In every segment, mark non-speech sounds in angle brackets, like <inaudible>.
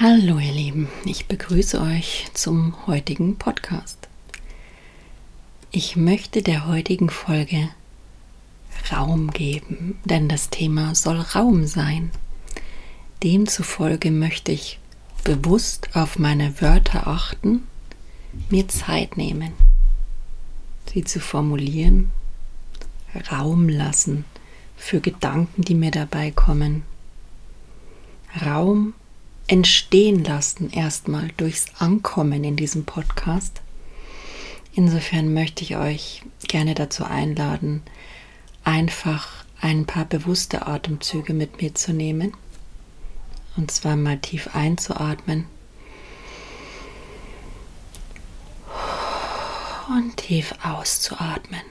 Hallo ihr Lieben, ich begrüße euch zum heutigen Podcast. Ich möchte der heutigen Folge Raum geben, denn das Thema soll Raum sein. Demzufolge möchte ich bewusst auf meine Wörter achten, mir Zeit nehmen, sie zu formulieren, Raum lassen für Gedanken, die mir dabei kommen. Raum entstehen lassen, erstmal durchs Ankommen in diesem Podcast. Insofern möchte ich euch gerne dazu einladen, einfach ein paar bewusste Atemzüge mit mir zu nehmen. Und zwar mal tief einzuatmen und tief auszuatmen.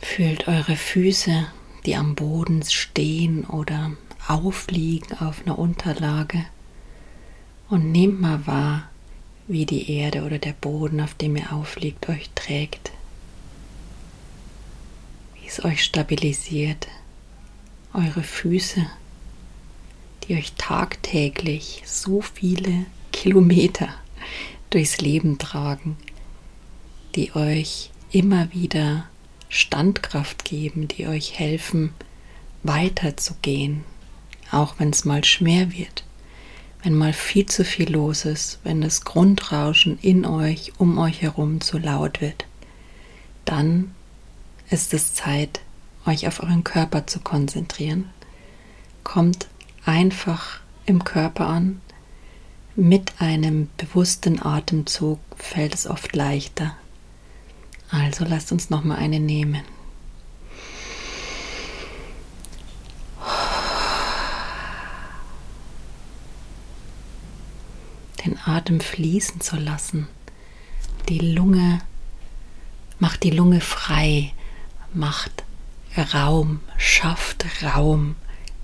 Fühlt eure Füße die am Boden stehen oder aufliegen auf einer Unterlage. Und nehmt mal wahr, wie die Erde oder der Boden, auf dem ihr aufliegt, euch trägt. Wie es euch stabilisiert. Eure Füße, die euch tagtäglich so viele Kilometer durchs Leben tragen, die euch immer wieder Standkraft geben, die euch helfen, weiterzugehen, auch wenn es mal schwer wird, wenn mal viel zu viel los ist, wenn das Grundrauschen in euch, um euch herum zu laut wird, dann ist es Zeit, euch auf euren Körper zu konzentrieren. Kommt einfach im Körper an. Mit einem bewussten Atemzug fällt es oft leichter. Also lasst uns noch mal eine nehmen. Den Atem fließen zu lassen. Die Lunge macht die Lunge frei, macht Raum, schafft Raum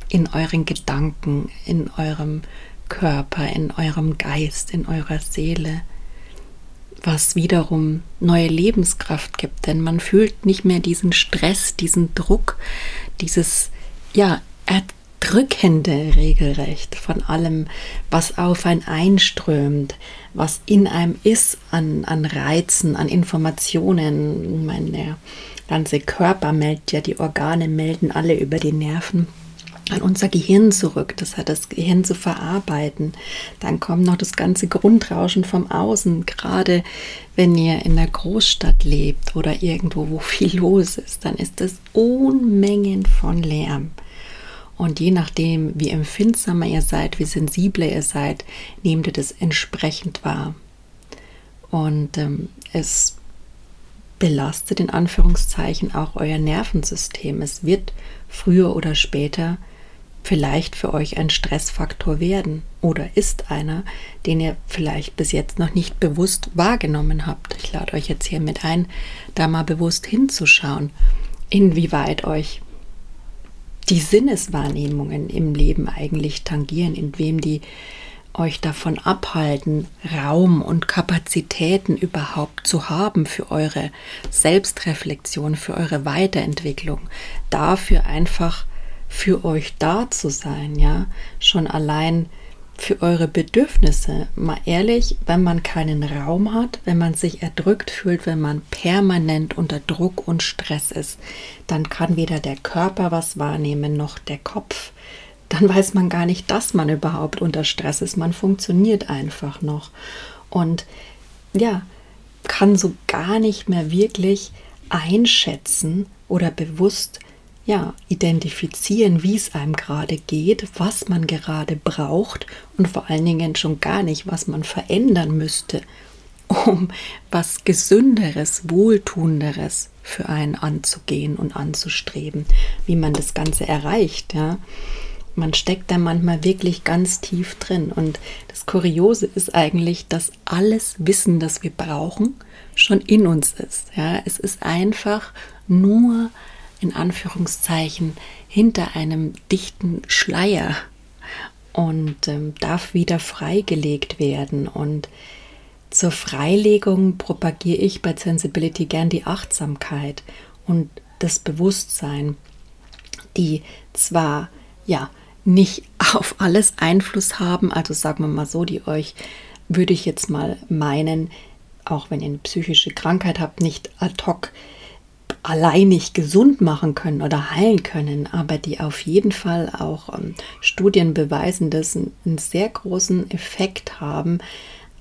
in euren Gedanken, in eurem Körper, in eurem Geist, in eurer Seele was wiederum neue Lebenskraft gibt, denn man fühlt nicht mehr diesen Stress, diesen Druck, dieses ja erdrückende regelrecht von allem, was auf ein einströmt, was in einem ist an, an Reizen, an Informationen. Mein ganze Körper meldet ja, die Organe melden alle über die Nerven an unser Gehirn zurück. Das hat das Gehirn zu verarbeiten. Dann kommt noch das ganze Grundrauschen vom Außen. Gerade wenn ihr in der Großstadt lebt oder irgendwo, wo viel los ist, dann ist das Unmengen von Lärm. Und je nachdem, wie empfindsamer ihr seid, wie sensibler ihr seid, nehmt ihr das entsprechend wahr. Und ähm, es belastet in Anführungszeichen auch euer Nervensystem. Es wird früher oder später vielleicht für euch ein Stressfaktor werden oder ist einer, den ihr vielleicht bis jetzt noch nicht bewusst wahrgenommen habt. Ich lade euch jetzt hier mit ein, da mal bewusst hinzuschauen, inwieweit euch die Sinneswahrnehmungen im Leben eigentlich tangieren, in wem die euch davon abhalten, Raum und Kapazitäten überhaupt zu haben für eure Selbstreflexion, für eure Weiterentwicklung, dafür einfach für euch da zu sein, ja, schon allein für eure Bedürfnisse. Mal ehrlich, wenn man keinen Raum hat, wenn man sich erdrückt fühlt, wenn man permanent unter Druck und Stress ist, dann kann weder der Körper was wahrnehmen noch der Kopf. Dann weiß man gar nicht, dass man überhaupt unter Stress ist. Man funktioniert einfach noch. Und ja, kann so gar nicht mehr wirklich einschätzen oder bewusst ja, identifizieren, wie es einem gerade geht, was man gerade braucht und vor allen Dingen schon gar nicht, was man verändern müsste, um was Gesünderes, Wohltuenderes für einen anzugehen und anzustreben, wie man das Ganze erreicht, ja. Man steckt da manchmal wirklich ganz tief drin. Und das Kuriose ist eigentlich, dass alles Wissen, das wir brauchen, schon in uns ist. Ja, es ist einfach nur in Anführungszeichen hinter einem dichten Schleier und ähm, darf wieder freigelegt werden. Und zur Freilegung propagiere ich bei Sensibility gern die Achtsamkeit und das Bewusstsein, die zwar ja nicht <laughs> auf alles Einfluss haben. Also sagen wir mal so, die euch, würde ich jetzt mal meinen, auch wenn ihr eine psychische Krankheit habt, nicht ad hoc alleinig gesund machen können oder heilen können, aber die auf jeden Fall auch ähm, Studien beweisen, dass einen sehr großen Effekt haben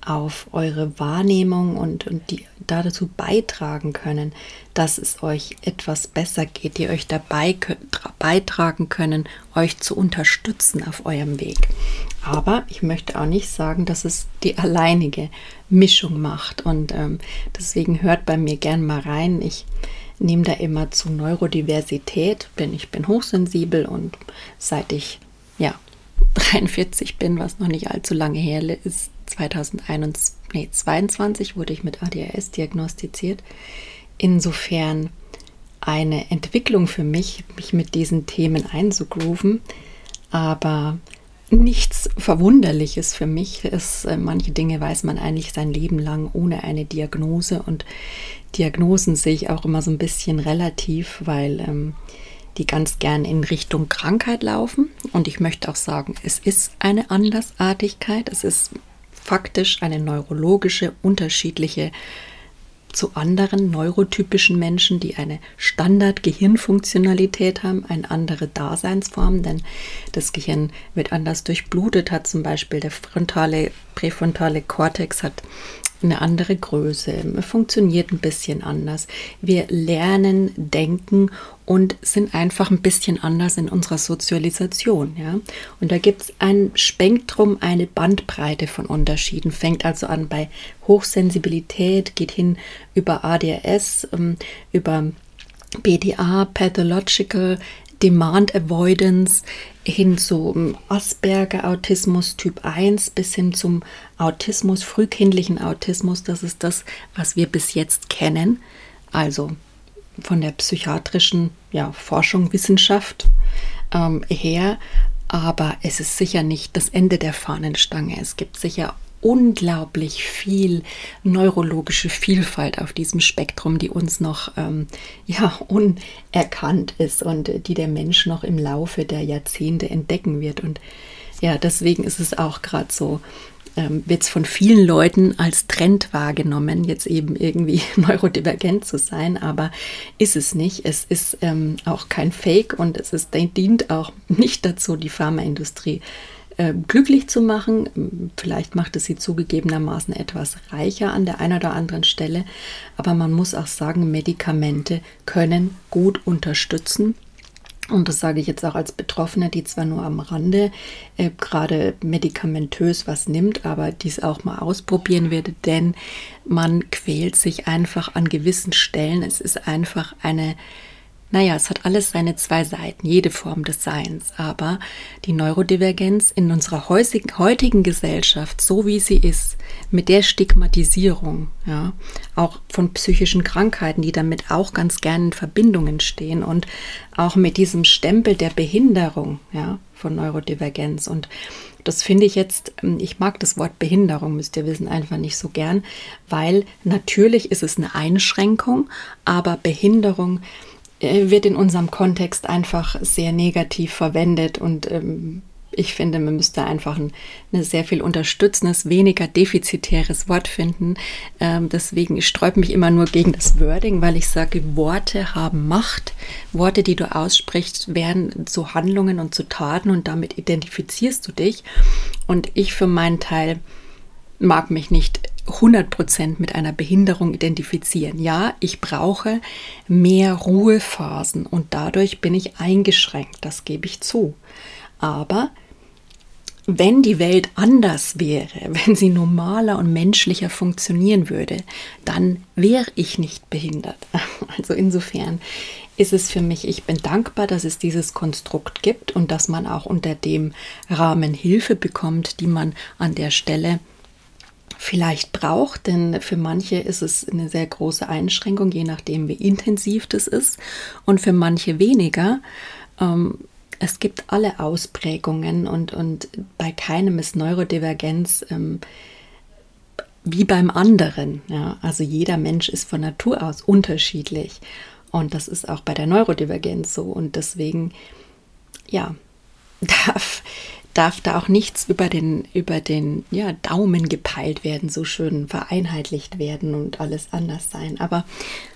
auf eure Wahrnehmung und, und die dazu beitragen können, dass es euch etwas besser geht, die euch dabei beitragen können, euch zu unterstützen auf eurem Weg. Aber ich möchte auch nicht sagen, dass es die alleinige Mischung macht. Und ähm, deswegen hört bei mir gern mal rein. Ich nehme da immer zu Neurodiversität, denn ich bin hochsensibel und seit ich ja <laughs> 43 bin, was noch nicht allzu lange her ist, 2022 wurde ich mit ADHS diagnostiziert. Insofern eine Entwicklung für mich, mich mit diesen Themen einzugrooven, aber nichts Verwunderliches für mich. Es, äh, manche Dinge weiß man eigentlich sein Leben lang ohne eine Diagnose und Diagnosen sehe ich auch immer so ein bisschen relativ, weil ähm, die ganz gern in Richtung Krankheit laufen. Und ich möchte auch sagen, es ist eine Andersartigkeit. Es ist faktisch eine neurologische, unterschiedliche zu anderen neurotypischen Menschen, die eine Standard-Gehirnfunktionalität haben, eine andere Daseinsform, denn das Gehirn wird anders durchblutet, hat zum Beispiel der frontale, präfrontale Kortex hat eine andere Größe, funktioniert ein bisschen anders. Wir lernen, denken und sind einfach ein bisschen anders in unserer Sozialisation. Ja? Und da gibt es ein Spektrum, eine Bandbreite von Unterschieden. Fängt also an bei Hochsensibilität, geht hin über ADHS, ähm, über BDA, Pathological Demand Avoidance hin zum Asperger Autismus Typ 1 bis hin zum Autismus, frühkindlichen Autismus. Das ist das, was wir bis jetzt kennen. Also von der psychiatrischen ja, Forschung, Wissenschaft ähm, her. Aber es ist sicher nicht das Ende der Fahnenstange. Es gibt sicher unglaublich viel neurologische Vielfalt auf diesem Spektrum, die uns noch ähm, ja, unerkannt ist und die der Mensch noch im Laufe der Jahrzehnte entdecken wird. Und ja, deswegen ist es auch gerade so, ähm, wird es von vielen Leuten als Trend wahrgenommen, jetzt eben irgendwie <laughs> neurodivergent zu sein, aber ist es nicht. Es ist ähm, auch kein Fake und es ist, dient auch nicht dazu, die Pharmaindustrie äh, glücklich zu machen. Vielleicht macht es sie zugegebenermaßen etwas reicher an der einen oder anderen Stelle, aber man muss auch sagen, Medikamente können gut unterstützen. Und das sage ich jetzt auch als Betroffene, die zwar nur am Rande äh, gerade medikamentös was nimmt, aber dies auch mal ausprobieren werde, denn man quält sich einfach an gewissen Stellen. Es ist einfach eine naja, es hat alles seine zwei Seiten, jede Form des Seins. Aber die Neurodivergenz in unserer heutigen Gesellschaft, so wie sie ist, mit der Stigmatisierung, ja, auch von psychischen Krankheiten, die damit auch ganz gerne in Verbindungen stehen und auch mit diesem Stempel der Behinderung, ja, von Neurodivergenz. Und das finde ich jetzt, ähm, ich mag das Wort Behinderung, müsst ihr wissen, einfach nicht so gern, weil natürlich ist es eine Einschränkung, aber Behinderung wird in unserem Kontext einfach sehr negativ verwendet und ähm, ich finde, man müsste einfach ein, ein, sehr viel unterstützendes, weniger defizitäres Wort finden. Ähm, deswegen sträube mich immer nur gegen das Wording, weil ich sage, Worte haben Macht. Worte, die du aussprichst, werden zu Handlungen und zu Taten und damit identifizierst du dich. Und ich für meinen Teil mag mich nicht 100% mit einer Behinderung identifizieren. Ja, ich brauche mehr Ruhephasen und dadurch bin ich eingeschränkt, das gebe ich zu. Aber wenn die Welt anders wäre, <laughs> wenn sie normaler und menschlicher funktionieren würde, dann wäre ich nicht behindert. <laughs> Also insofern ist es für mich, ich bin dankbar, dass es dieses Konstrukt gibt und dass man auch unter dem Rahmen Hilfe bekommt, die man an der Stelle vielleicht braucht, denn für manche ist es eine sehr große Einschränkung, je nachdem, wie intensiv das ist, und für manche weniger. Ähm, es gibt alle Ausprägungen und, und bei keinem ist Neurodivergenz ähm, wie beim anderen. Ja? Also jeder Mensch ist von Natur aus unterschiedlich und das ist auch bei der Neurodivergenz so und deswegen, ja, <laughs> darf, darf da auch nichts über den, über den ja, Daumen gepeilt werden, so schön vereinheitlicht werden und alles anders sein. Aber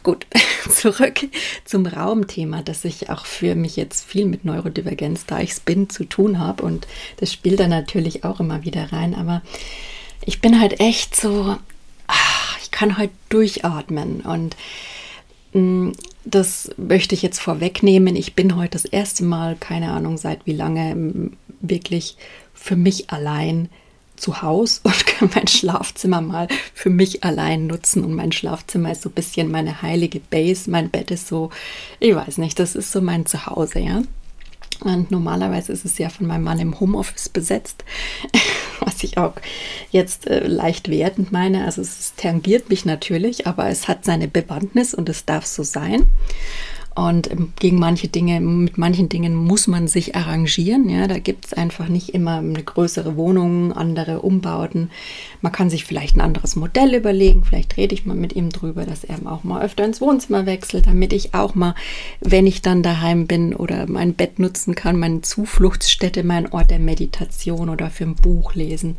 gut, <laughs> zurück zum Raumthema, das ich auch für mich jetzt viel mit Neurodivergenz, da ich es bin, zu tun habe. Und das spielt da natürlich auch immer wieder rein. Aber ich bin halt echt so, ach, ich kann halt durchatmen und das möchte ich jetzt vorwegnehmen. Ich bin heute das erste Mal, keine Ahnung seit wie lange, wirklich für mich allein zu Hause <laughs> und kann mein Schlafzimmer mal für mich allein nutzen. Und mein Schlafzimmer ist so ein bisschen meine heilige Base. Mein Bett ist so, ich weiß nicht, das ist so mein Zuhause, ja. Und normalerweise ist es ja von meinem Mann im Homeoffice besetzt, <laughs> was ich auch jetzt äh, leicht wertend meine. Also es tangiert mich natürlich, aber es hat seine Bewandtnis und es darf so sein. Und gegen manche Dinge, mit manchen Dingen muss man sich arrangieren. Ja, da gibt es einfach nicht immer eine größere Wohnung, andere Umbauten. Man kann sich vielleicht ein anderes Modell überlegen. Vielleicht rede ich mal mit ihm drüber, dass er auch mal öfter ins Wohnzimmer wechselt, damit ich auch mal, wenn ich dann daheim bin oder mein Bett nutzen kann, meine Zufluchtsstätte, mein Ort der Meditation oder für ein Buch lesen.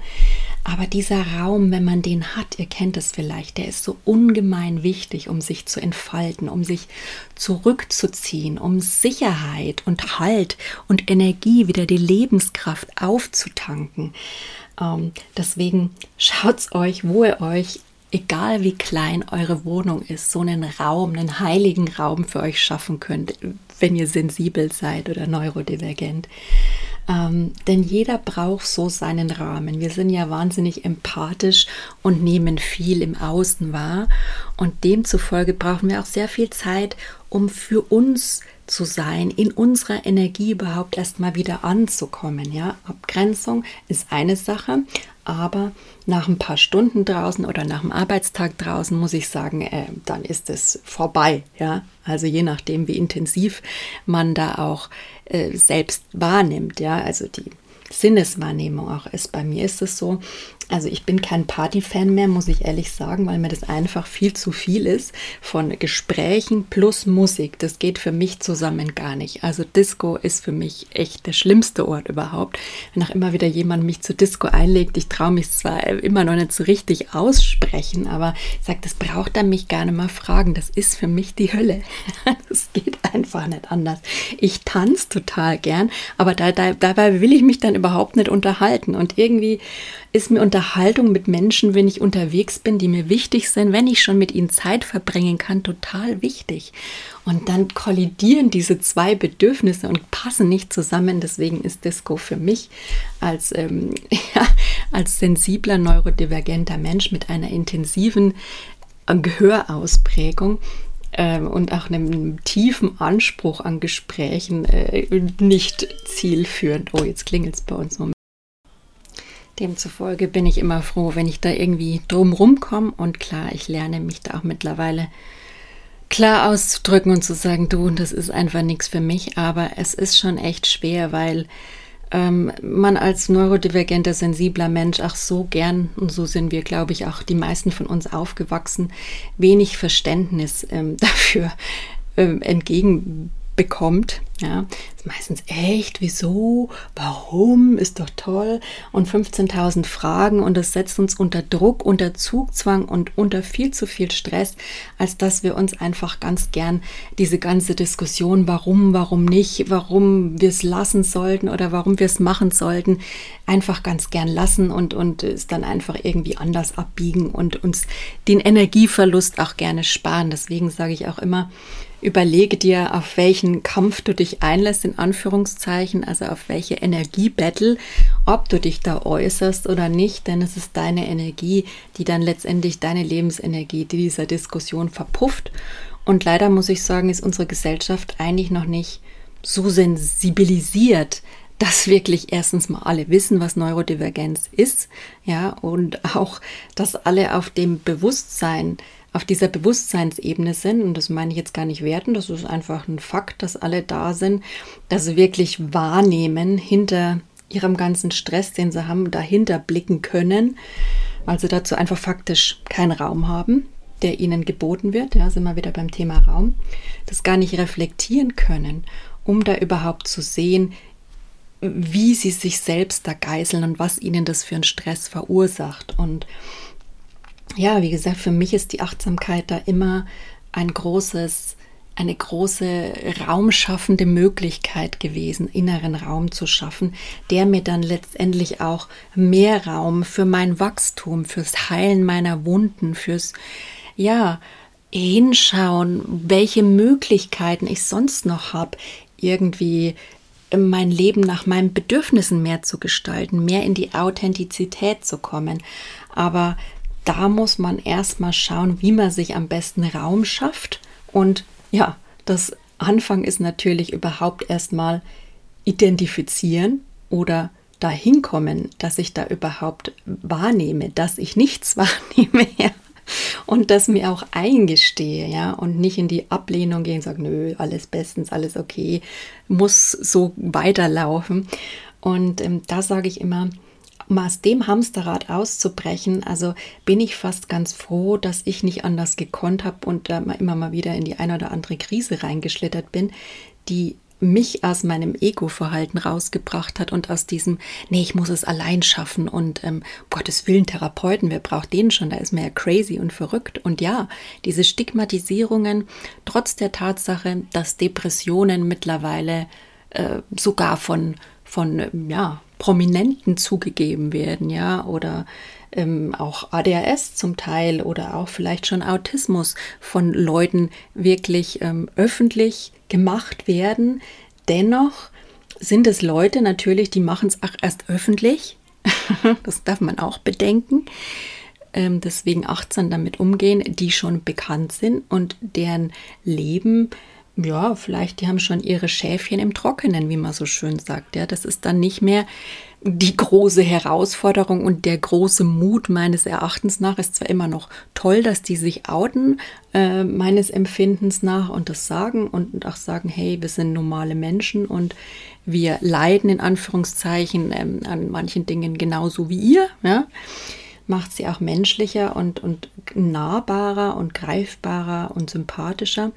Aber dieser Raum, wenn man den hat, ihr kennt es vielleicht, der ist so ungemein wichtig, um sich zu entfalten, um sich zurückzuziehen, um Sicherheit und Halt und Energie, wieder die Lebenskraft aufzutanken. Ähm, deswegen schaut euch, wo ihr euch, egal wie klein eure Wohnung ist, so einen Raum, einen heiligen Raum für euch schaffen könnt, wenn ihr sensibel seid oder neurodivergent. Ähm, denn jeder braucht so seinen Rahmen. Wir sind ja wahnsinnig empathisch und nehmen viel im Außen wahr. Und demzufolge brauchen wir auch sehr viel Zeit, um für uns zu sein, in unserer Energie überhaupt erstmal wieder anzukommen. Ja, Abgrenzung ist eine Sache, aber nach ein paar Stunden draußen oder nach dem Arbeitstag draußen muss ich sagen, äh, dann ist es vorbei. Ja, also je nachdem, wie intensiv man da auch äh, selbst wahrnimmt. Ja, also die Sinneswahrnehmung auch ist. Bei mir ist es so, also ich bin kein Party-Fan mehr, muss ich ehrlich sagen, weil mir das einfach viel zu viel ist von Gesprächen plus Musik. Das geht für mich zusammen gar nicht. Also Disco ist für mich echt der schlimmste Ort überhaupt. Wenn auch immer wieder jemand mich zu Disco einlegt, ich traue mich zwar immer noch nicht so richtig aussprechen, aber ich sage, das braucht er mich gerne mal fragen. Das ist für mich die Hölle. <laughs> Das geht einfach nicht anders. Ich tanze total gern, aber da, da, dabei will ich mich dann überhaupt nicht unterhalten. Und irgendwie ist mir Unterhaltung mit Menschen, wenn ich unterwegs bin, die mir wichtig sind, wenn ich schon mit ihnen Zeit verbringen kann, total wichtig. Und dann kollidieren diese zwei Bedürfnisse und passen nicht zusammen. Deswegen ist Disco für mich als, ähm, <laughs> ja, als sensibler, neurodivergenter Mensch mit einer intensiven Gehörausprägung ähm, und auch einem tiefen Anspruch an Gesprächen äh, nicht zielführend. Oh, jetzt klingelt es bei uns. Moment. Demzufolge bin ich immer froh, wenn ich da irgendwie drumrum komme. Und klar, ich lerne mich da auch mittlerweile klar auszudrücken und zu sagen, du, das ist einfach nichts für mich. Aber es ist schon echt schwer, weil ähm, man als neurodivergenter, sensibler Mensch auch so gern, und so sind wir, glaube ich, auch die meisten von uns aufgewachsen, wenig Verständnis ähm, <laughs> dafür ähm, entgegen bekommt. Ja, ist meistens echt, wieso, warum, ist doch toll und 15.000 Fragen und das setzt uns unter Druck, unter Zugzwang und unter viel zu viel Stress, als dass wir uns einfach ganz gern diese ganze Diskussion, warum, warum nicht, warum wir es lassen sollten oder warum wir es machen sollten, einfach ganz gern lassen und, und es dann einfach irgendwie anders abbiegen und uns den Energieverlust auch gerne sparen. Deswegen sage ich auch immer, Überlege dir, auf welchen Kampf du dich einlässt, in Anführungszeichen, also auf welche Energiebattle, ob du dich da äußerst oder nicht, denn es ist deine Energie, die dann letztendlich deine Lebensenergie die dieser Diskussion verpufft. Und leider muss ich sagen, ist unsere Gesellschaft eigentlich noch nicht so sensibilisiert, dass wirklich erstens mal alle wissen, was Neurodivergenz ist, ja, und auch, dass alle auf dem Bewusstsein auf dieser Bewusstseinsebene sind, und das meine ich jetzt gar nicht werten, das ist einfach ein Fakt, dass alle da sind, dass sie wirklich wahrnehmen, hinter ihrem ganzen Stress, den sie haben, dahinter blicken können, weil sie dazu einfach faktisch keinen Raum haben, der ihnen geboten wird, ja, sind wir wieder beim Thema Raum, das gar nicht reflektieren können, um da überhaupt zu sehen, wie sie sich selbst da geißeln und was ihnen das für einen Stress verursacht. Und ja, wie gesagt, für mich ist die Achtsamkeit da immer ein großes, eine große raumschaffende Möglichkeit gewesen, inneren Raum zu schaffen, der mir dann letztendlich auch mehr Raum für mein Wachstum, fürs Heilen meiner Wunden, fürs, ja, hinschauen, welche Möglichkeiten ich sonst noch habe, irgendwie mein Leben nach meinen Bedürfnissen mehr zu gestalten, mehr in die Authentizität zu kommen. Aber da muss man erstmal schauen, wie man sich am besten Raum schafft. Und ja, das Anfang ist natürlich überhaupt erstmal identifizieren oder dahin kommen, dass ich da überhaupt wahrnehme, dass ich nichts <laughs> wahrnehme. Ja und das mir auch eingestehe, ja, und nicht in die Ablehnung gehen und sage, nö, alles bestens, alles okay, muss so weiterlaufen. Und ähm, da sage ich immer, um aus dem Hamsterrad auszubrechen, also bin ich fast ganz froh, dass ich nicht anders gekonnt habe und äh, immer mal wieder in die eine oder andere Krise reingeschlittert bin, die mich aus meinem Ego-Verhalten rausgebracht hat und aus diesem, nee, ich muss es allein schaffen und ähm, Gottes Willen Therapeuten, wer braucht den schon? Da ist mir ja crazy und verrückt. Und ja, diese Stigmatisierungen, trotz der Tatsache, dass Depressionen mittlerweile äh, sogar von, von ja, Prominenten zugegeben werden, ja, oder ähm, auch ADHS zum Teil oder auch vielleicht schon Autismus von Leuten wirklich ähm, öffentlich gemacht werden. Dennoch sind es Leute natürlich, die machen es auch erst öffentlich. <laughs> das darf man auch bedenken. Ähm, deswegen achtsam damit umgehen, die schon bekannt sind und deren Leben ja, vielleicht, die haben schon ihre Schäfchen im Trockenen, wie man so schön sagt. Ja, das ist dann nicht mehr die große Herausforderung und der große Mut meines Erachtens nach ist zwar immer noch toll, dass die sich outen, äh, meines Empfindens nach und das sagen und auch sagen, hey, wir sind normale Menschen und wir leiden in Anführungszeichen ähm, an manchen Dingen genauso wie ihr, ja, macht sie auch menschlicher und, und nahbarer und greifbarer und sympathischer.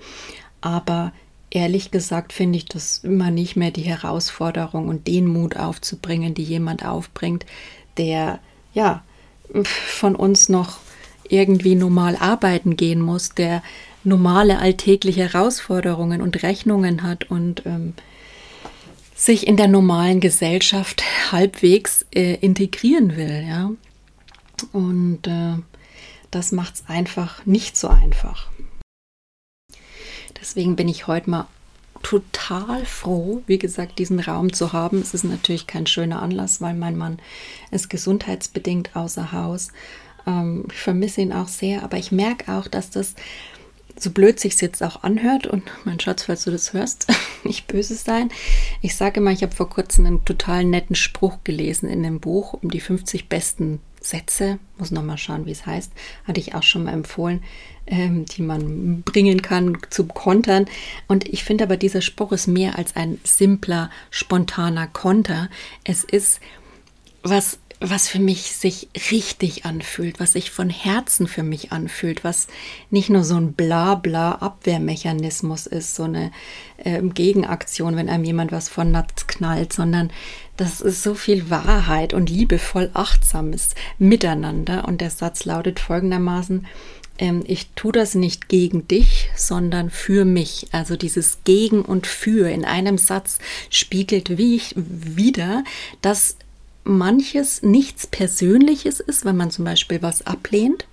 Aber ehrlich gesagt finde ich das immer nicht mehr die Herausforderung und den Mut aufzubringen, die jemand aufbringt, der ja von uns noch irgendwie normal arbeiten gehen muss, der normale alltägliche Herausforderungen und Rechnungen hat und ähm, sich in der normalen Gesellschaft halbwegs äh, integrieren will, ja. Und äh, das macht es einfach nicht so einfach. Deswegen bin ich heute mal total froh, wie gesagt, diesen Raum zu haben. Es ist natürlich kein schöner Anlass, weil mein Mann ist gesundheitsbedingt außer Haus. Ähm, ich vermisse ihn auch sehr, aber ich merke auch, dass das, so blöd sich jetzt auch anhört, und mein Schatz, falls du das hörst, <laughs> nicht böse sein. Ich sage mal, ich habe vor kurzem einen total netten Spruch gelesen in dem Buch um die 50 besten Sätze, muss noch mal schauen, wie es heißt, hatte ich auch schon mal empfohlen, ähm, die man bringen kann zum Kontern. Und ich finde aber, dieser Spruch ist mehr als ein simpler, spontaner Konter. Es ist was was für mich sich richtig anfühlt, was sich von Herzen für mich anfühlt, was nicht nur so ein Blabla-Abwehrmechanismus ist, so eine äh, Gegenaktion, wenn einem jemand was von Natz knallt, sondern das ist so viel Wahrheit und liebevoll achtsames Miteinander. Und der Satz lautet folgendermaßen, ähm, ich tue das nicht gegen dich, sondern für mich. Also dieses Gegen und Für in einem Satz spiegelt wie ich wieder, dass manches nichts Persönliches ist, wenn man zum Beispiel was ablehnt,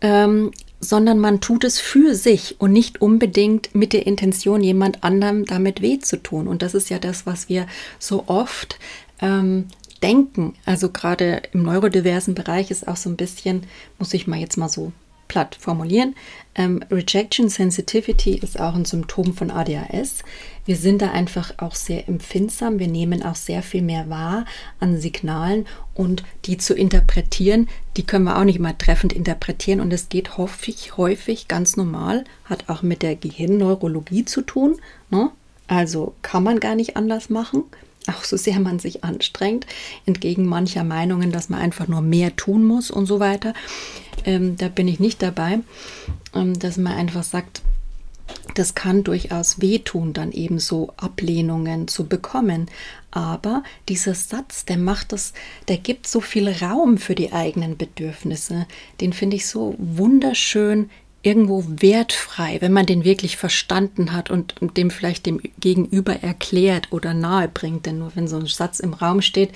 ähm, sondern man tut es für sich und nicht unbedingt mit der Intention, jemand anderem damit weh zu tun. Und das ist ja das, was wir so oft ähm, denken. Also gerade im neurodiversen Bereich ist auch so ein bisschen, muss ich mal jetzt mal so platt formulieren. Ähm, Rejection Sensitivity ist auch ein Symptom von ADHS. Wir sind da einfach auch sehr empfindsam. Wir nehmen auch sehr viel mehr wahr an Signalen und die zu interpretieren, die können wir auch nicht mal treffend interpretieren. Und es geht häufig, häufig ganz normal, hat auch mit der Gehirnneurologie zu tun. Ne? Also kann man gar nicht anders machen auch so sehr man sich anstrengt, entgegen mancher Meinungen, dass man einfach nur mehr tun muss und so weiter. Ähm, da bin ich nicht dabei, ähm, dass man einfach sagt, das kann durchaus wehtun, dann eben so Ablehnungen zu bekommen. Aber dieser Satz, der macht das, der gibt so viel Raum für die eigenen Bedürfnisse. Den finde ich so wunderschön irgendwo wertfrei, wenn man den wirklich verstanden hat und dem vielleicht dem Gegenüber erklärt oder nahe bringt. Denn nur wenn so ein Satz im Raum steht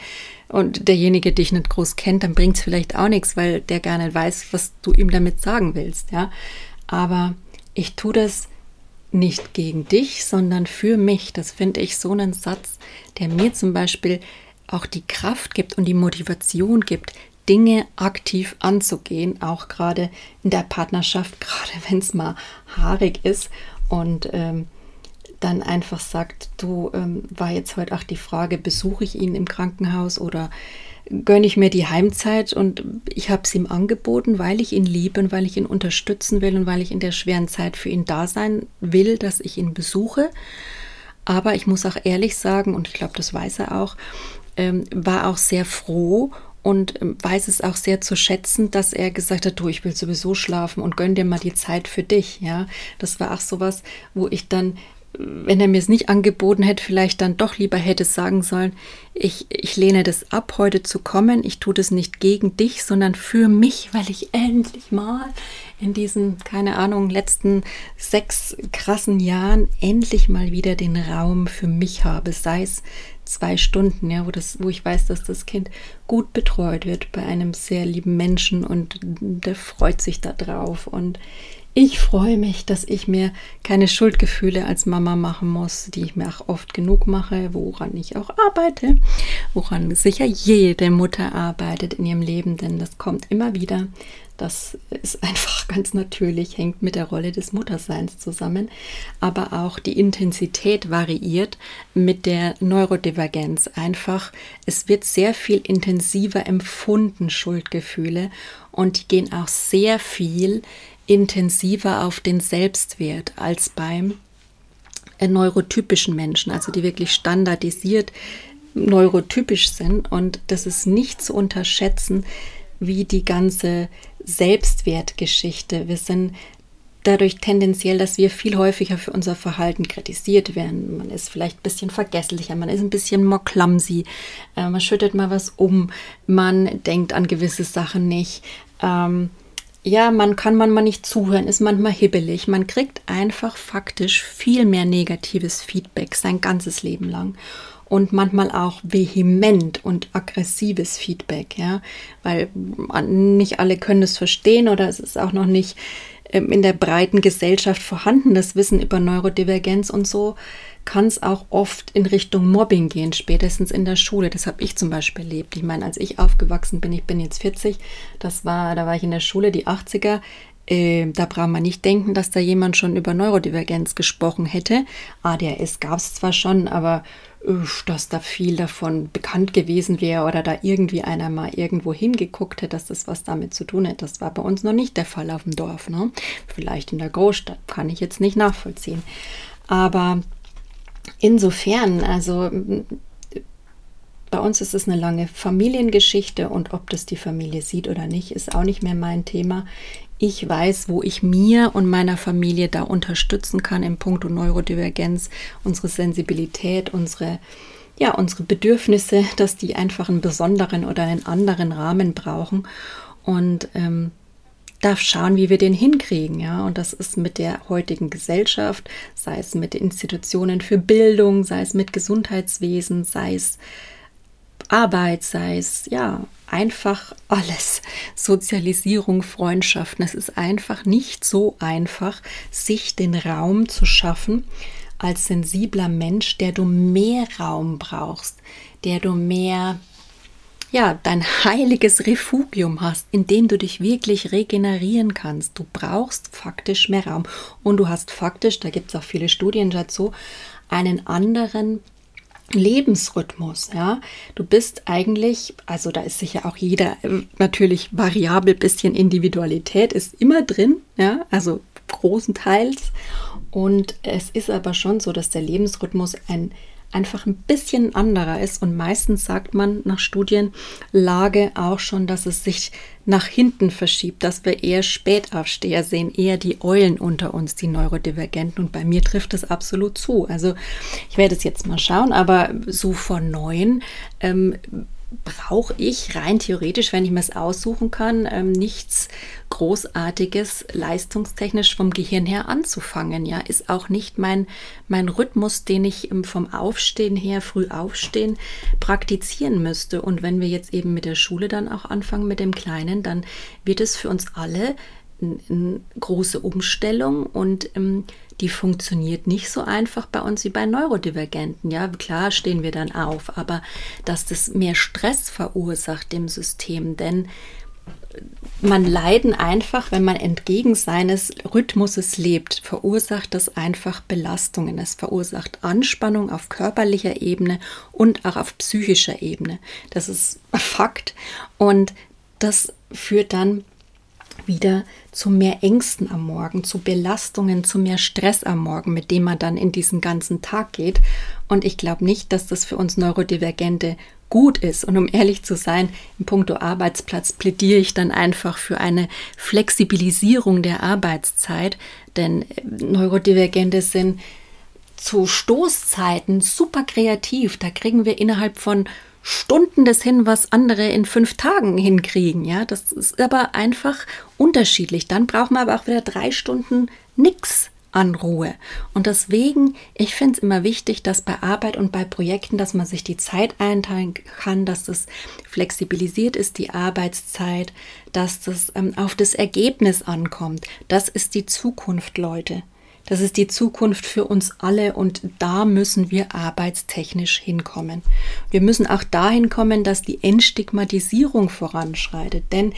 und derjenige dich nicht groß kennt, dann bringt es vielleicht auch nichts, weil der gar nicht weiß, was du ihm damit sagen willst. Ja, aber ich tue das nicht gegen dich, sondern für mich. Das finde ich so einen Satz, der mir zum Beispiel auch die Kraft gibt und die Motivation gibt, Dinge aktiv anzugehen, auch gerade in der Partnerschaft, <laughs> gerade wenn es mal haarig ist und ähm, dann einfach sagt, du ähm, war jetzt heute auch die Frage, besuche ich ihn im Krankenhaus oder gönne ich mir die Heimzeit und ich habe es ihm angeboten, weil ich ihn liebe und weil ich ihn unterstützen will und weil ich in der schweren Zeit für ihn da sein will, dass ich ihn besuche. Aber ich muss auch ehrlich sagen, und ich glaube, das weiß er auch, ähm, war auch sehr froh und ähm, weiß es auch sehr zu schätzen, dass er gesagt hat, du, ich will sowieso schlafen und gönn dir mal die Zeit für dich. Ja, das war auch sowas, wo ich dann wenn er mir es nicht angeboten hätte, vielleicht dann doch lieber hätte sagen sollen, ich, ich lehne das ab, heute zu kommen. Ich tue das nicht gegen dich, sondern für mich, weil ich endlich mal in diesen, keine Ahnung, letzten sechs krassen Jahren endlich mal wieder den Raum für mich habe, sei es zwei Stunden, ja, wo, das, wo ich weiß, dass das Kind gut betreut wird bei einem sehr lieben Menschen und der freut sich da drauf und ich freue mich, dass ich mir keine Schuldgefühle als Mama machen muss, die ich mir auch oft genug mache, woran ich auch arbeite, woran sicher jede Mutter arbeitet in ihrem Leben, denn das kommt immer wieder. Das ist einfach <laughs> ganz natürlich, hängt mit der Rolle des Mutterseins zusammen, aber auch die Intensität variiert mit der Neurodivergenz. Einfach, es wird sehr viel intensiver empfunden, Schuldgefühle, und die gehen auch sehr viel intensiver auf den Selbstwert als beim neurotypischen Menschen, also die wirklich standardisiert neurotypisch sind. Und das ist nicht zu unterschätzen, wie die ganze Selbstwertgeschichte. Wir sind dadurch tendenziell, dass wir viel häufiger für unser Verhalten kritisiert werden. Man ist vielleicht ein bisschen vergesslicher, man ist ein bisschen more clumsy, äh, man schüttet mal was um, man denkt an gewisse Sachen nicht. Ähm, ja, man kann manchmal nicht zuhören, ist manchmal hibbelig. Man kriegt einfach faktisch viel mehr negatives Feedback sein ganzes Leben lang. Und manchmal auch vehement und aggressives Feedback, ja, weil nicht alle können es verstehen oder es ist auch noch nicht ähm, in der breiten Gesellschaft vorhanden, das Wissen über Neurodivergenz und so kann es auch oft in Richtung Mobbing gehen, spätestens in der Schule. Das habe ich zum Beispiel erlebt. Ich meine, als ich aufgewachsen bin, ich bin jetzt 40, das war, da war ich in der Schule, die 80er. Äh, da braucht man nicht denken, dass da jemand schon über Neurodivergenz gesprochen hätte. ADHS gab es zwar schon, aber dass da viel davon bekannt gewesen wäre oder da irgendwie einer mal irgendwo hingeguckt hätte, dass das was damit zu tun hat. Das war bei uns noch nicht der Fall auf dem Dorf. Ne? Vielleicht in der Großstadt, kann ich jetzt nicht nachvollziehen. Aber Insofern, also bei uns ist es eine lange Familiengeschichte und ob das die Familie sieht oder nicht, ist auch nicht mehr mein Thema. Ich weiß, wo ich mir und meiner Familie da unterstützen kann im Punkt Neurodivergenz, unsere Sensibilität, unsere ja, unsere Bedürfnisse, dass die einfach einen besonderen oder einen anderen Rahmen brauchen. Und ähm, darf schauen, wie wir den hinkriegen, ja. Und das ist mit der heutigen Gesellschaft, sei es mit Institutionen für Bildung, sei es mit Gesundheitswesen, sei es Arbeit, sei es ja einfach alles. Sozialisierung, Freundschaften. Es ist einfach nicht so einfach, sich den Raum zu schaffen als sensibler Mensch, der du mehr Raum brauchst, der du mehr ja, dein heiliges Refugium hast, in dem du dich wirklich regenerieren kannst. Du brauchst faktisch mehr Raum und du hast faktisch, da gibt es auch viele Studien dazu, einen anderen Lebensrhythmus, ja. Du bist eigentlich, also da ist sicher auch jeder äh, natürlich variabel, bisschen Individualität ist immer drin, ja, also großenteils. Und es ist aber schon so, dass der Lebensrhythmus ein einfach ein bisschen anderer ist. Und meistens sagt man nach Studienlage auch schon, dass es sich nach hinten verschiebt, dass wir eher Spätaufsteher sehen, eher die Eulen unter uns, die Neurodivergenten. Und bei mir trifft das absolut zu. Also ich werde es jetzt mal schauen, aber so von neun ähm, brauche ich rein theoretisch, wenn ich mir es aussuchen kann, ähm, nichts Großartiges leistungstechnisch vom Gehirn her anzufangen. Ja, ist auch nicht mein, mein Rhythmus, den ich ähm, vom Aufstehen her, früh aufstehen, praktizieren müsste. Und wenn wir jetzt eben mit der Schule dann auch anfangen, mit dem Kleinen, dann wird es für uns alle eine große Umstellung und ähm, die funktioniert nicht so einfach bei uns wie bei Neurodivergenten. Ja, klar stehen wir dann auf, aber dass das mehr Stress verursacht dem System, denn man leiden einfach, wenn man entgegen seines Rhythmuses lebt, verursacht das einfach Belastungen. Es verursacht Anspannung auf körperlicher Ebene und auch auf psychischer Ebene. Das ist Fakt. Und das führt dann wieder zu mehr Ängsten am Morgen, zu Belastungen, zu mehr Stress am Morgen, mit dem man dann in diesen ganzen Tag geht. Und ich glaube nicht, dass das für uns Neurodivergente gut ist. Und um ehrlich zu sein, im Punkto Arbeitsplatz plädiere ich dann einfach für eine Flexibilisierung der Arbeitszeit, denn äh, Neurodivergente sind zu Stoßzeiten super kreativ. Da kriegen wir innerhalb von Stunden das hin, was andere in fünf Tagen hinkriegen. Ja, das ist aber einfach unterschiedlich. Dann brauchen wir aber auch wieder drei Stunden nichts an Ruhe. Und deswegen, ich finde es immer wichtig, dass bei Arbeit und bei Projekten, dass man sich die Zeit einteilen kann, dass das flexibilisiert ist, die Arbeitszeit, dass das ähm, auf das Ergebnis ankommt. Das ist die Zukunft, Leute. Das ist die Zukunft für uns alle und da müssen wir arbeitstechnisch hinkommen. Wir müssen auch dahin kommen, dass die Entstigmatisierung voranschreitet. Denn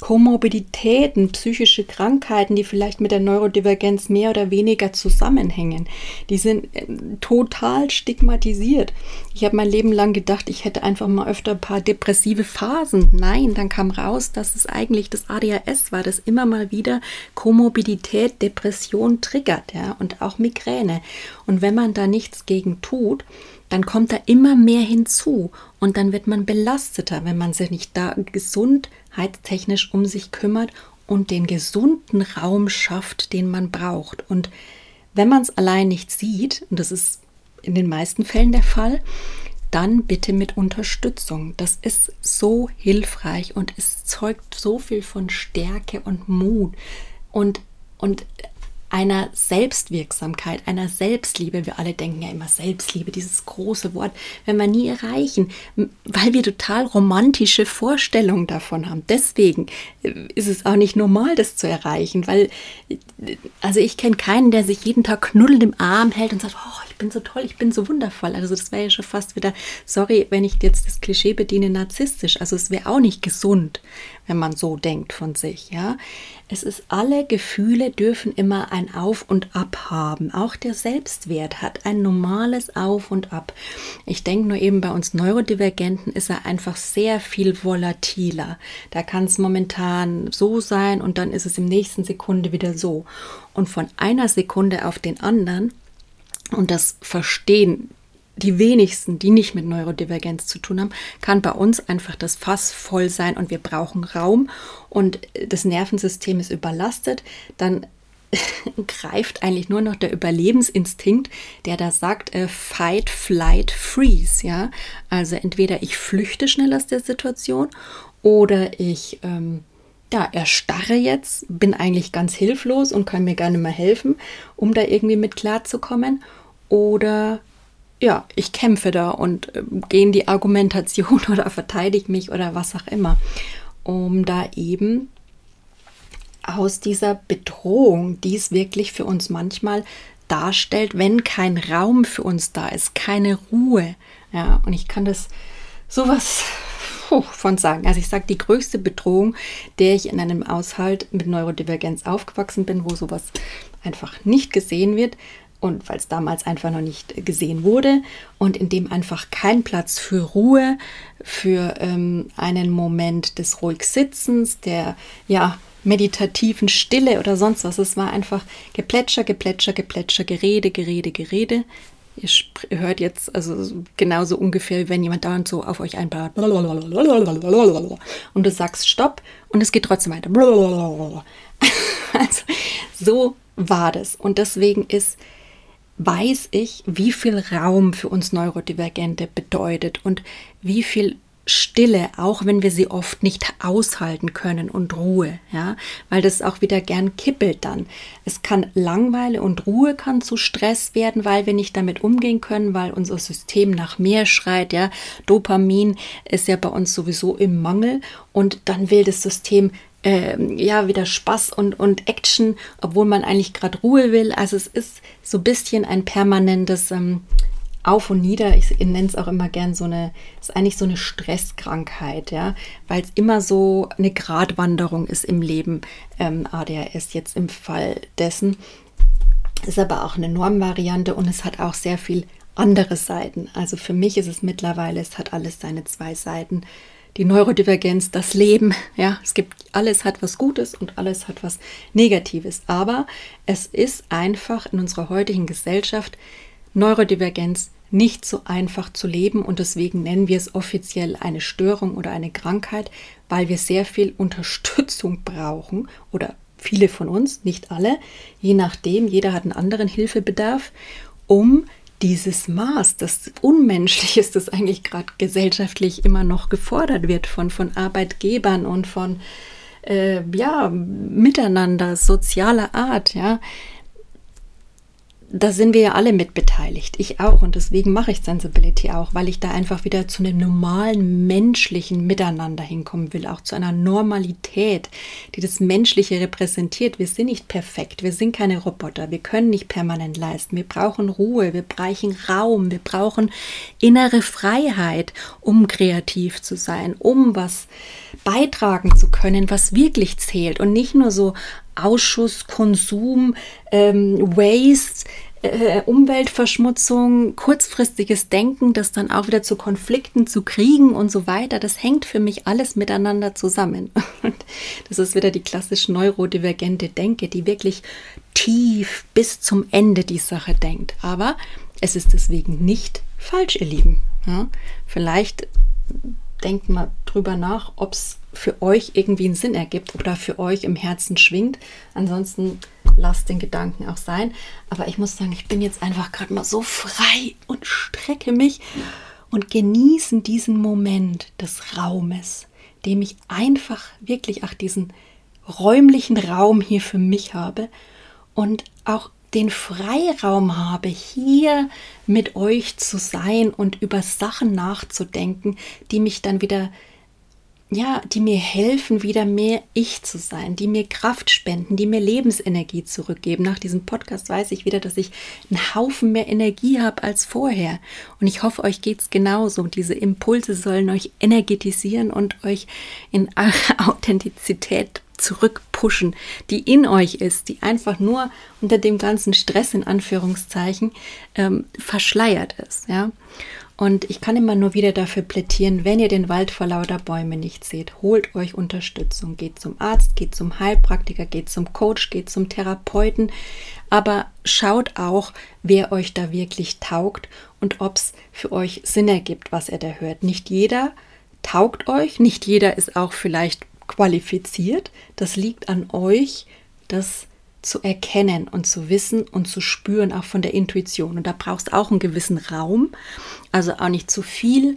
Komorbiditäten, psychische Krankheiten, die vielleicht mit der Neurodivergenz mehr oder weniger zusammenhängen, die sind äh, total stigmatisiert. Ich habe mein Leben lang gedacht, ich hätte einfach mal öfter ein paar depressive Phasen. Nein, dann kam raus, dass es eigentlich das ADHS war, das immer mal wieder Komorbidität, Depression triggert ja, und auch Migräne. Und wenn man da nichts gegen tut, dann kommt da immer mehr hinzu und dann wird man belasteter, wenn man sich nicht da gesundheitstechnisch um sich kümmert und den gesunden Raum schafft, den man braucht. Und wenn man es allein nicht sieht, und das ist in den meisten Fällen der Fall, dann bitte mit Unterstützung. Das ist so hilfreich und es zeugt so viel von Stärke und Mut und, und einer Selbstwirksamkeit, einer Selbstliebe. Wir alle denken ja immer Selbstliebe, dieses große Wort, wenn wir nie erreichen, weil wir total romantische Vorstellungen davon haben. Deswegen äh, ist es auch nicht normal, das zu erreichen, weil, äh, also ich kenne keinen, der sich jeden Tag knuddelnd im Arm hält und sagt, oh, ich bin so toll, ich bin so wundervoll. Also das wäre ja schon fast wieder, sorry, wenn ich jetzt das Klischee bediene, narzisstisch. Also es wäre auch nicht gesund, wenn man so denkt von sich, ja. Es ist, alle Gefühle dürfen immer ein Auf und Ab haben. Auch der Selbstwert hat ein normales Auf und Ab. Ich denke nur eben bei uns Neurodivergenten ist er einfach sehr viel volatiler. Da kann es momentan so sein und dann ist es im nächsten Sekunde wieder so. Und von einer Sekunde auf den anderen und das Verstehen die wenigsten, die nicht mit Neurodivergenz zu tun haben, kann bei uns einfach das Fass voll sein und wir brauchen Raum und das Nervensystem ist überlastet, dann <laughs> greift eigentlich nur noch der Überlebensinstinkt, der da sagt, äh, fight, flight, freeze, ja. Also entweder ich flüchte schnell aus der Situation oder ich ähm, ja, erstarre jetzt, bin eigentlich ganz hilflos und kann mir gar nicht mehr helfen, um da irgendwie mit klarzukommen. Oder ja, ich kämpfe da und äh, gehe in die Argumentation <laughs> oder verteidige mich oder was auch immer, um da eben aus dieser Bedrohung, die es wirklich für uns manchmal darstellt, wenn kein Raum für uns da ist, keine Ruhe. Ja, und ich kann das sowas <laughs> von sagen. Also ich sage, die größte Bedrohung, der ich in einem Aushalt mit Neurodivergenz aufgewachsen bin, wo sowas einfach nicht gesehen wird, und weil es damals einfach noch nicht gesehen wurde und in dem einfach kein Platz für Ruhe, für ähm, einen Moment des ruhig Sitzens, der ja meditativen Stille oder sonst was. Es war einfach Geplätscher, Geplätscher, Geplätscher, Gerede, Gerede, Gerede. Ihr hört jetzt also genauso ungefähr, wenn jemand dauernd so auf euch einbaut und du sagst Stopp und es geht trotzdem weiter. <laughs> Also, so war das. Und deswegen ist, weiß ich, wie viel Raum für uns Neurodivergente bedeutet und wie viel Stille, auch wenn wir sie oft nicht aushalten können und Ruhe, ja, weil das auch wieder gern kippelt dann. Es kann Langweile und Ruhe kann zu Stress werden, weil wir nicht damit umgehen können, weil unser System nach mehr schreit, ja. Dopamin ist ja bei uns sowieso im Mangel und dann will das System äh, ja wieder Spaß und, und Action, obwohl man eigentlich gerade Ruhe will. Also es ist so ein bisschen ein permanentes ähm, auf und nieder. Ich nenne es auch immer gern so eine, ist eigentlich so eine Stresskrankheit, ja, weil es immer so eine Gratwanderung ist im Leben. Ähm, ADHS jetzt im Fall dessen. Ist aber auch eine Normvariante und es hat auch sehr viel andere Seiten. Also für mich ist es mittlerweile, es hat alles seine zwei Seiten. Die Neurodivergenz, das Leben, ja, es gibt alles hat was Gutes und alles hat was Negatives. Aber es ist einfach in unserer heutigen Gesellschaft Neurodivergenz nicht so einfach zu leben und deswegen nennen wir es offiziell eine Störung oder eine Krankheit, weil wir sehr viel Unterstützung brauchen oder viele von uns, nicht alle, je nachdem, jeder hat einen anderen Hilfebedarf, um dieses Maß, das unmenschlich ist, das eigentlich gerade gesellschaftlich immer noch gefordert wird von, von Arbeitgebern und von äh, ja, Miteinander, sozialer Art, ja, da sind wir ja alle mit beteiligt. Ich auch. Und deswegen mache ich Sensibility auch, weil ich da einfach wieder zu einem normalen menschlichen Miteinander hinkommen will. Auch zu einer Normalität, die das Menschliche repräsentiert. Wir sind nicht perfekt. Wir sind keine Roboter. Wir können nicht permanent leisten. Wir brauchen Ruhe. Wir brauchen Raum. Wir brauchen innere Freiheit, um kreativ zu sein, um was beitragen zu können, was wirklich zählt. Und nicht nur so Ausschuss, Konsum, ähm, Waste, äh, Umweltverschmutzung, kurzfristiges Denken, das dann auch wieder zu Konflikten, zu Kriegen und so weiter, das hängt für mich alles miteinander zusammen. <laughs> Und das ist wieder die klassische neurodivergente Denke, die wirklich tief bis zum Ende die Sache denkt. Aber es ist deswegen nicht falsch, ihr Lieben. Ja, vielleicht denkt mal drüber nach, ob es für euch irgendwie einen Sinn ergibt oder für euch im Herzen schwingt. Ansonsten lasst den Gedanken auch sein. Aber ich muss sagen, ich bin jetzt einfach gerade mal so frei und strecke mich und genieße diesen Moment des Raumes, dem ich einfach wirklich auch diesen räumlichen Raum hier für mich habe und auch den Freiraum habe, hier mit euch zu sein und über Sachen nachzudenken, die mich dann wieder ja, die mir helfen, wieder mehr ich zu sein, die mir Kraft spenden, die mir Lebensenergie zurückgeben. Nach diesem Podcast weiß ich wieder, dass ich einen Haufen mehr Energie habe als vorher. Und ich hoffe, euch geht es genauso. Diese Impulse sollen euch energetisieren und euch in eure <laughs> Authentizität zurückpushen, die in euch ist, die einfach nur unter dem ganzen Stress in Anführungszeichen ähm, verschleiert ist. Ja. Und ich kann immer nur wieder dafür plädieren, wenn ihr den Wald vor lauter Bäume nicht seht, holt euch Unterstützung. Geht zum Arzt, geht zum Heilpraktiker, geht zum Coach, geht zum Therapeuten. Aber schaut auch, wer euch da wirklich taugt und ob es für euch Sinn ergibt, was er da hört. Nicht jeder taugt euch, nicht jeder ist auch vielleicht qualifiziert. Das liegt an euch, das zu erkennen und zu wissen und zu spüren, auch von der Intuition. Und da brauchst du auch einen gewissen Raum, also auch nicht zu viel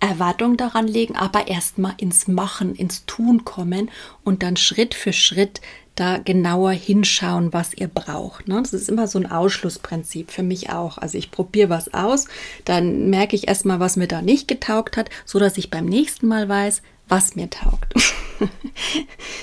Erwartung daran legen, aber erstmal ins Machen, ins Tun kommen und dann Schritt für Schritt da genauer hinschauen, was ihr braucht. Ne? Das ist immer so ein Ausschlussprinzip für mich auch. Also ich probiere was aus, dann merke ich erstmal, was mir da nicht getaugt hat, so dass ich beim nächsten Mal weiß, was mir taugt. <laughs>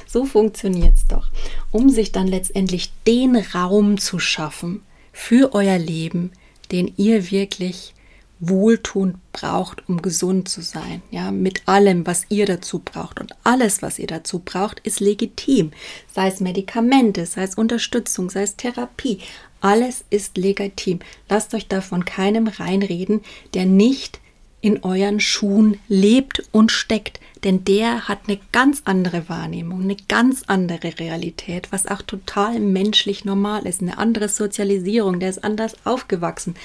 so funktioniert es doch. Um sich dann letztendlich den Raum zu schaffen für euer Leben, den ihr wirklich wohltuend braucht, um gesund zu sein. Ja, mit allem, was ihr dazu braucht. Und alles, was ihr dazu braucht, ist legitim. Sei es Medikamente, sei es Unterstützung, sei es Therapie. Alles ist legitim. Lasst euch davon keinem reinreden, der nicht in euren Schuhen lebt und steckt denn der hat eine ganz andere Wahrnehmung, eine ganz andere Realität, was auch total menschlich normal ist, eine andere Sozialisierung, der ist anders aufgewachsen,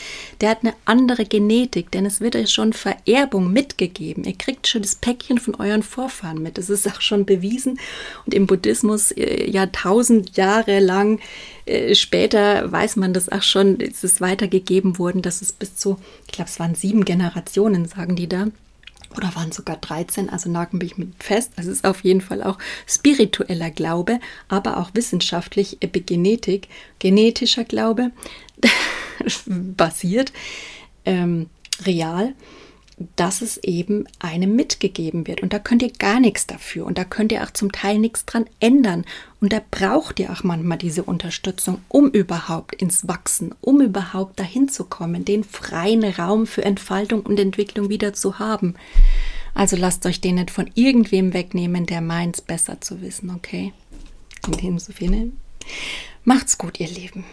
der hat eine andere Genetik, denn es wird euch schon Vererbung mitgegeben. Ihr kriegt schon das Päckchen von euren Vorfahren mit. Das ist auch schon bewiesen und im Buddhismus äh, ja tausend Jahre lang äh, später weiß man das auch schon, ist es weitergegeben worden, dass es bis zu, ich glaube, es waren sieben Generationen, sagen die da. Oder waren sogar 13, also nagen mich mit fest. Es ist auf jeden Fall auch spiritueller Glaube, aber auch wissenschaftlich Epigenetik, genetischer Glaube <laughs> basiert, ähm, real dass es eben einem mitgegeben wird. Und da könnt ihr gar nichts dafür. Und da könnt ihr auch zum Teil nichts dran ändern. Und da braucht ihr auch manchmal diese Unterstützung, um überhaupt ins Wachsen, um überhaupt dahin zu kommen, den freien Raum für Entfaltung und Entwicklung wieder zu haben. Also lasst euch den nicht von irgendwem wegnehmen, der meint, besser zu wissen, okay? In dem Sinne, macht's gut, ihr Lieben.